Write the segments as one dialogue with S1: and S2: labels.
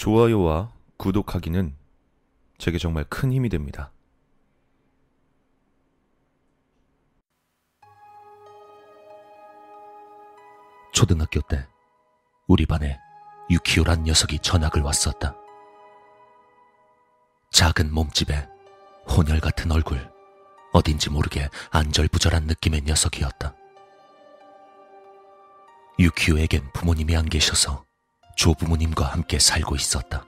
S1: 좋아요와 구독하기는 제게 정말 큰 힘이 됩니다.
S2: 초등학교 때 우리 반에 유키오란 녀석이 전학을 왔었다. 작은 몸집에 혼혈 같은 얼굴, 어딘지 모르게 안절부절한 느낌의 녀석이었다. 유키오에겐 부모님이 안 계셔서 조부모님과 함께 살고 있었다.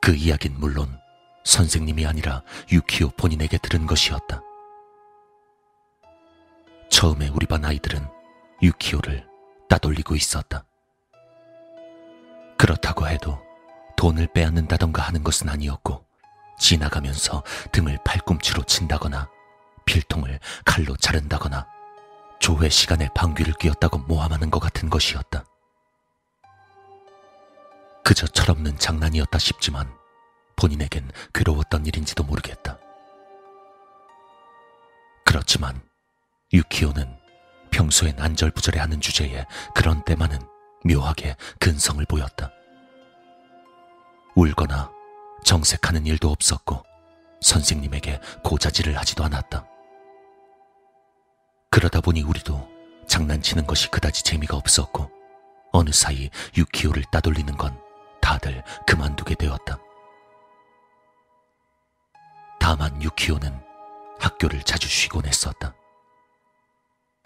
S2: 그 이야기는 물론 선생님이 아니라 유키오 본인에게 들은 것이었다. 처음에 우리 반 아이들은 유키오를 따돌리고 있었다. 그렇다고 해도 돈을 빼앗는다던가 하는 것은 아니었고, 지나가면서 등을 팔꿈치로 친다거나, 필통을 칼로 자른다거나, 조회 시간에 방귀를 뀌었다고 모함하는 것 같은 것이었다. 그저 철없는 장난이었다 싶지만, 본인에겐 괴로웠던 일인지도 모르겠다. 그렇지만, 유키오는 평소엔 안절부절해 하는 주제에 그런 때만은 묘하게 근성을 보였다. 울거나 정색하는 일도 없었고 선생님에게 고자질을 하지도 않았다. 그러다 보니 우리도 장난치는 것이 그다지 재미가 없었고 어느 사이 유키오를 따돌리는 건 다들 그만두게 되었다. 다만 유키오는 학교를 자주 쉬곤 했었다.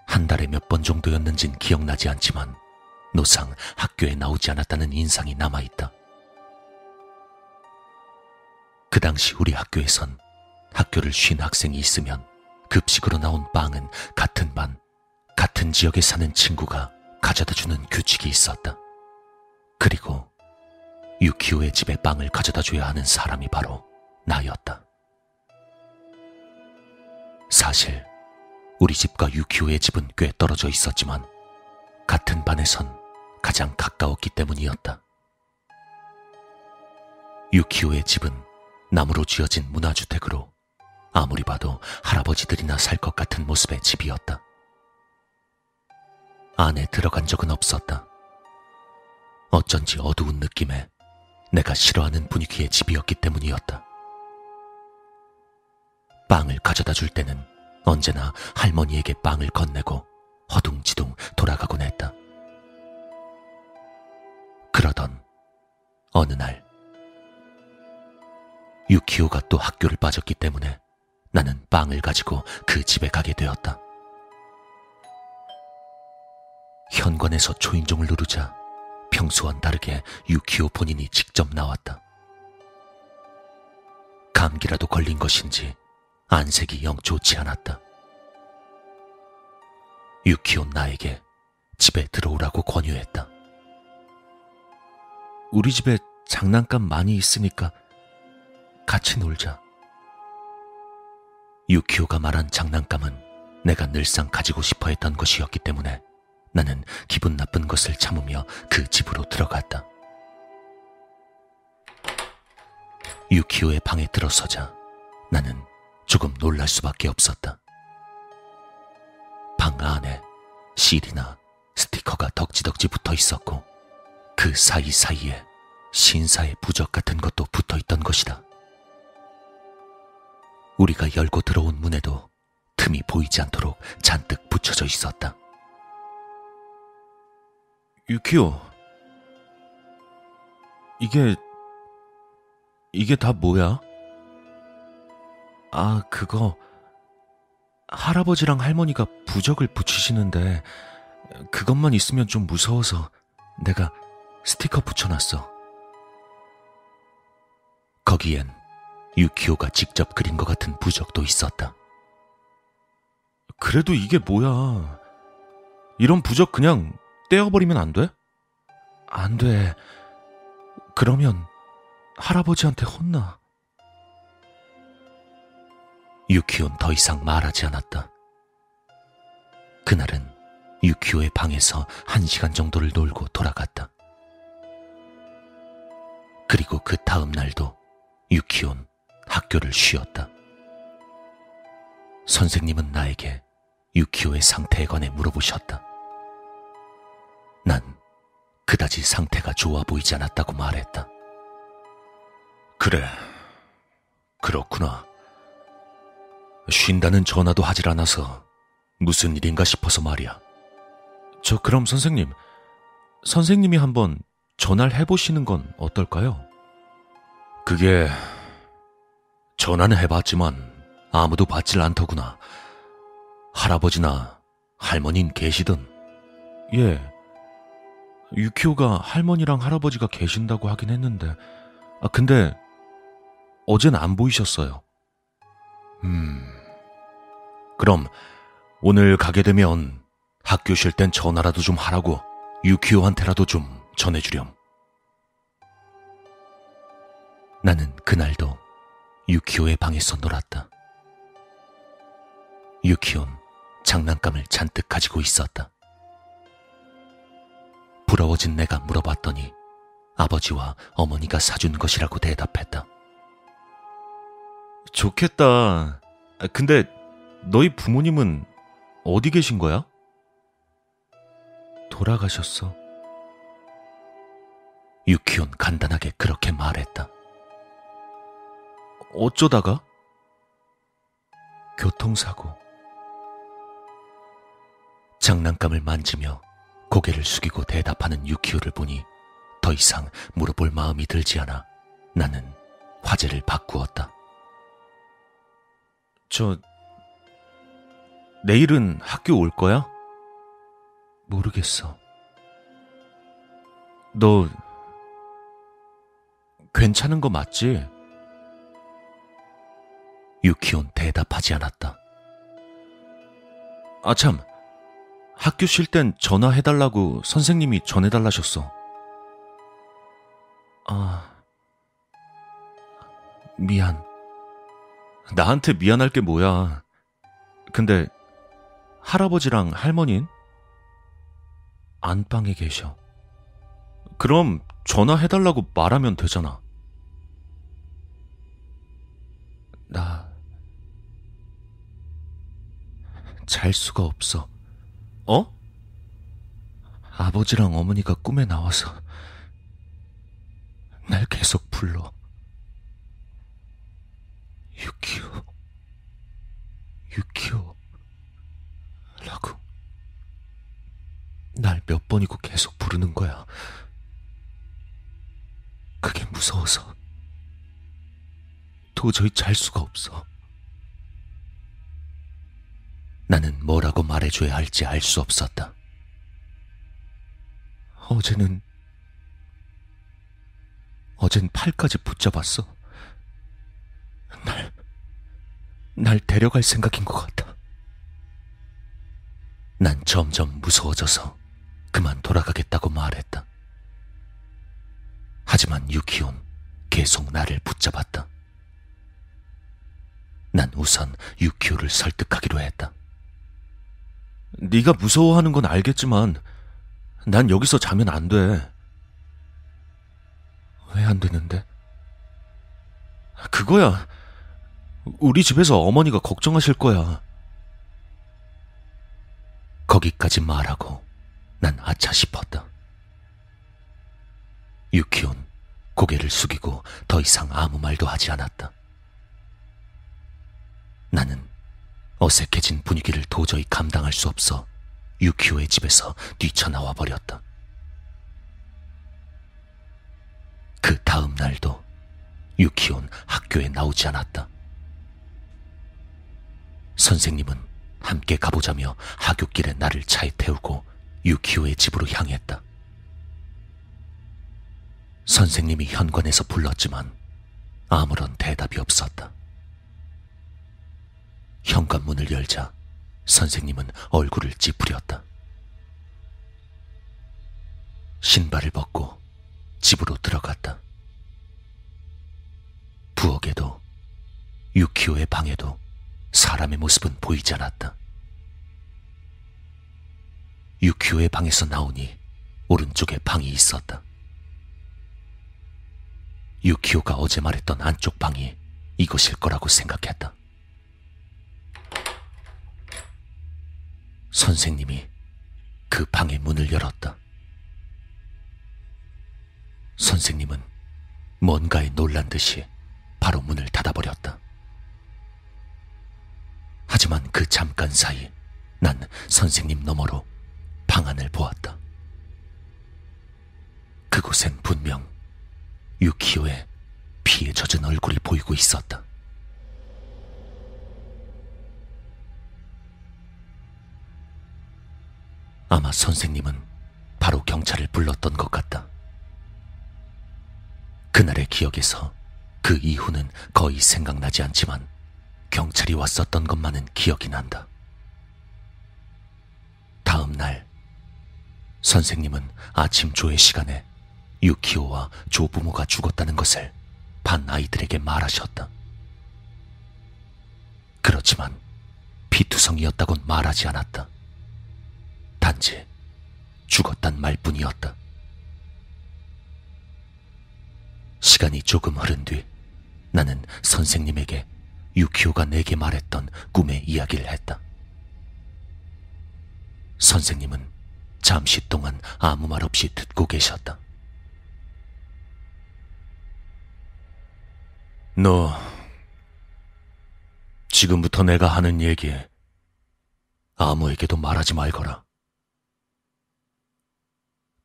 S2: 한 달에 몇 번 정도였는진 기억나지 않지만 노상 학교에 나오지 않았다는 인상이 남아있다. 그 당시 우리 학교에선 학교를 쉰 학생이 있으면 급식으로 나온 빵은 같은 반, 같은 지역에 사는 친구가 가져다 주는 규칙이 있었다. 그리고 유키오의 집에 빵을 가져다 줘야 하는 사람이 바로 나였다. 사실 우리 집과 유키오의 집은 꽤 떨어져 있었지만 같은 반에선 가장 가까웠기 때문이었다. 유키오의 집은 나무로 지어진 문화주택으로 아무리 봐도 할아버지들이나 살 것 같은 모습의 집이었다. 안에 들어간 적은 없었다. 어쩐지 어두운 느낌에 내가 싫어하는 분위기의 집이었기 때문이었다. 빵을 가져다 줄 때는 언제나 할머니에게 빵을 건네고 허둥지둥 돌아가곤 했다. 그러던 어느 날 유키오가 또 학교를 빠졌기 때문에 나는 빵을 가지고 그 집에 가게 되었다. 현관에서 초인종을 누르자 평소와는 다르게 유키오 본인이 직접 나왔다. 감기라도 걸린 것인지 안색이 영 좋지 않았다. 유키온 나에게 집에 들어오라고 권유했다.
S1: 우리 집에 장난감 많이 있으니까 같이 놀자.
S2: 유키오가 말한 장난감은 내가 늘상 가지고 싶어 했던 것이었기 때문에 나는 기분 나쁜 것을 참으며 그 집으로 들어갔다. 유키오의 방에 들어서자 나는 조금 놀랄 수밖에 없었다. 방 안에 실이나 스티커가 덕지덕지 붙어 있었고 그 사이사이에 신사의 부적 같은 것도 붙어 있던 것이다. 우리가 열고 들어온 문에도 틈이 보이지 않도록 잔뜩 붙여져 있었다.
S1: 유키오, 이게, 이게 다 뭐야? 아, 그거, 할아버지랑 할머니가 부적을 붙이시는데, 그것만 있으면 좀 무서워서 내가 스티커 붙여놨어.
S2: 거기엔 유키오가 직접 그린 것 같은 부적도 있었다.
S1: 그래도 이게 뭐야. 이런 부적 그냥 떼어버리면 안 돼? 안 돼. 그러면 할아버지한테 혼나.
S2: 유키오는 더 이상 말하지 않았다. 그날은 유키오의 방에서 한 시간 정도를 놀고 돌아갔다. 그리고 그 다음 날도 유키온 학교를 쉬었다. 선생님은 나에게 유키오의 상태에 관해 물어보셨다. 난 그다지 상태가 좋아 보이지 않았다고 말했다.
S1: 그래. 그렇구나. 쉰다는 전화도 하질 않아서 무슨 일인가 싶어서 말이야. 저 그럼 선생님, 선생님이 한번 전화를 해보시는 건 어떨까요? 그게 전화는 해봤지만 아무도 받질 않더구나. 할아버지나 할머니는 계시든. 예. 유키오가 할머니랑 할아버지가 계신다고 하긴 했는데, 아, 근데 어젠 안 보이셨어요. 음. 그럼 오늘 가게 되면 학교 쉴 땐 전화라도 좀 하라고 유키오한테라도 좀 전해주렴.
S2: 나는 그날도 유키오의 방에서 놀았다. 유키온 장난감을 잔뜩 가지고 있었다. 부러워진 내가 물어봤더니 아버지와 어머니가 사준 것이라고 대답했다.
S1: 좋겠다. 근데 너희 부모님은 어디 계신 거야? 돌아가셨어.
S2: 유키온 간단하게 그렇게 말했다.
S1: 어쩌다가? 교통사고.
S2: 장난감을 만지며 고개를 숙이고 대답하는 유키오를 보니 더 이상 물어볼 마음이 들지 않아 나는 화제를 바꾸었다.
S1: 저, 내일은 학교 올 거야? 모르겠어. 너, 괜찮은 거 맞지?
S2: 유키온 대답하지 않았다.
S1: 아, 참. 학교 쉴 땐 전화해달라고 선생님이 전해달라셨어. 아, 미안. 나한테 미안할 게 뭐야. 근데 할아버지랑 할머니는 안방에 계셔. 그럼 전화해달라고 말하면 되잖아. 나, 잘 수가 없어. 어? 아버지랑 어머니가 꿈에 나와서 날 계속 불러. 유키오, 유키오, 라고. 날 몇 번이고 계속 부르는 거야. 그게 무서워서 도저히 잘 수가 없어.
S2: 나는 뭐라고 말해줘야 할지 알 수 없었다.
S1: 어제는, 어젠 팔까지 붙잡았어. 날, 날 데려갈 생각인 것 같아.
S2: 난 점점 무서워져서 그만 돌아가겠다고 말했다. 하지만 유키온 계속 나를 붙잡았다. 난 우선 유키오를 설득하기로 했다.
S1: 네가 무서워하는 건 알겠지만 난 여기서 자면 안 돼. 왜 안 되는데? 그거야. 우리 집에서 어머니가 걱정하실 거야.
S2: 거기까지 말하고 난 아차 싶었다. 유키온 고개를 숙이고 더 이상 아무 말도 하지 않았다. 나는 어색해진 분위기를 도저히 감당할 수 없어 유키오의 집에서 뛰쳐나와 버렸다. 그 다음 날도 유키온 학교에 나오지 않았다. 선생님은 함께 가보자며 하굣길에 나를 차에 태우고 유키오의 집으로 향했다. 선생님이 현관에서 불렀지만 아무런 대답이 없었다. 현관문을 열자 선생님은 얼굴을 찌푸렸다. 신발을 벗고 집으로 들어갔다. 부엌에도 유키오의 방에도 사람의 모습은 보이지 않았다. 유키오의 방에서 나오니 오른쪽에 방이 있었다. 유키오가 어제 말했던 안쪽 방이 이것일 거라고 생각했다. 선생님이 그 방의 문을 열었다. 선생님은 뭔가에 놀란 듯이 바로 문을 닫아버렸다. 하지만 그 잠깐 사이 난 선생님 너머로 방 안을 보았다. 그곳엔 분명 유키오의 피에 젖은 얼굴이 보이고 있었다. 아마 선생님은 바로 경찰을 불렀던 것 같다. 그날의 기억에서 그 이후는 거의 생각나지 않지만 경찰이 왔었던 것만은 기억이 난다. 다음 날, 선생님은 아침 조회 시간에 유키오와 조부모가 죽었다는 것을 반 아이들에게 말하셨다. 그렇지만 피투성이었다곤 말하지 않았다. 단지 죽었단 말뿐이었다. 시간이 조금 흐른 뒤 나는 선생님에게 유키오가 내게 말했던 꿈의 이야기를 했다. 선생님은 잠시 동안 아무 말 없이 듣고 계셨다.
S1: 너, 지금부터 내가 하는 얘기 아무에게도 말하지 말거라.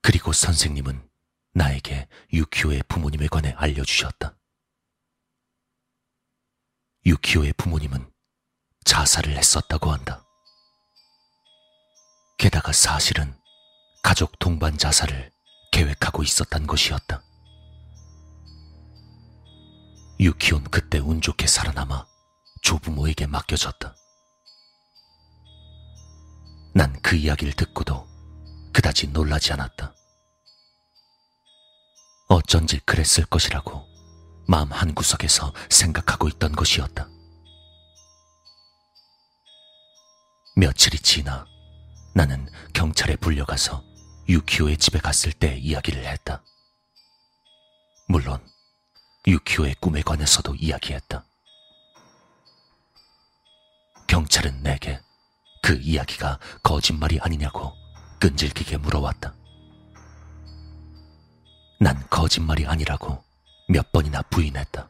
S2: 그리고 선생님은 나에게 유키오의 부모님에 관해 알려주셨다. 유키오의 부모님은 자살을 했었다고 한다. 게다가 사실은 가족 동반 자살을 계획하고 있었단 것이었다. 유키온 그때 운 좋게 살아남아 조부모에게 맡겨졌다. 난 그 이야기를 듣고도 그다지 놀라지 않았다. 어쩐지 그랬을 것이라고 마음 한구석에서 생각하고 있던 것이었다. 며칠이 지나 나는 경찰에 불려가서 유키오의 집에 갔을 때 이야기를 했다. 물론 유키오의 꿈에 관해서도 이야기했다. 경찰은 내게 그 이야기가 거짓말이 아니냐고 끈질기게 물어왔다. 난 거짓말이 아니라고 몇 번이나 부인했다.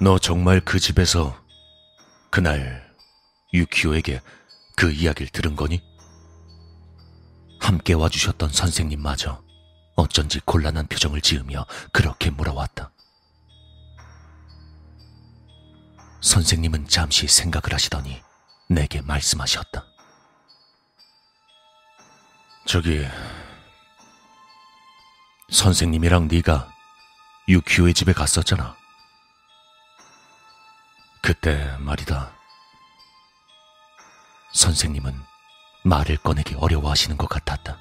S1: 너 정말 그 집에서 그날 유키오에게 그 이야기를 들은 거니?
S2: 함께 와주셨던 선생님마저 어쩐지 곤란한 표정을 지으며 그렇게 물어왔다. 선생님은 잠시 생각을 하시더니 내게 말씀하셨다.
S1: 저기 선생님이랑 네가 유키오의 집에 갔었잖아. 그때 말이다.
S2: 선생님은 말을 꺼내기 어려워하시는 것 같았다.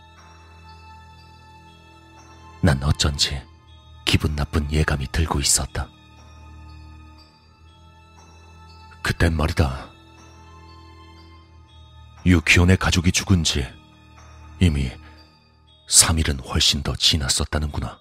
S2: 난 어쩐지 기분 나쁜 예감이 들고 있었다.
S1: 그땐 말이다. 유키온의 가족이 죽은 지 이미 3일은 훨씬 더 지났었다는구나.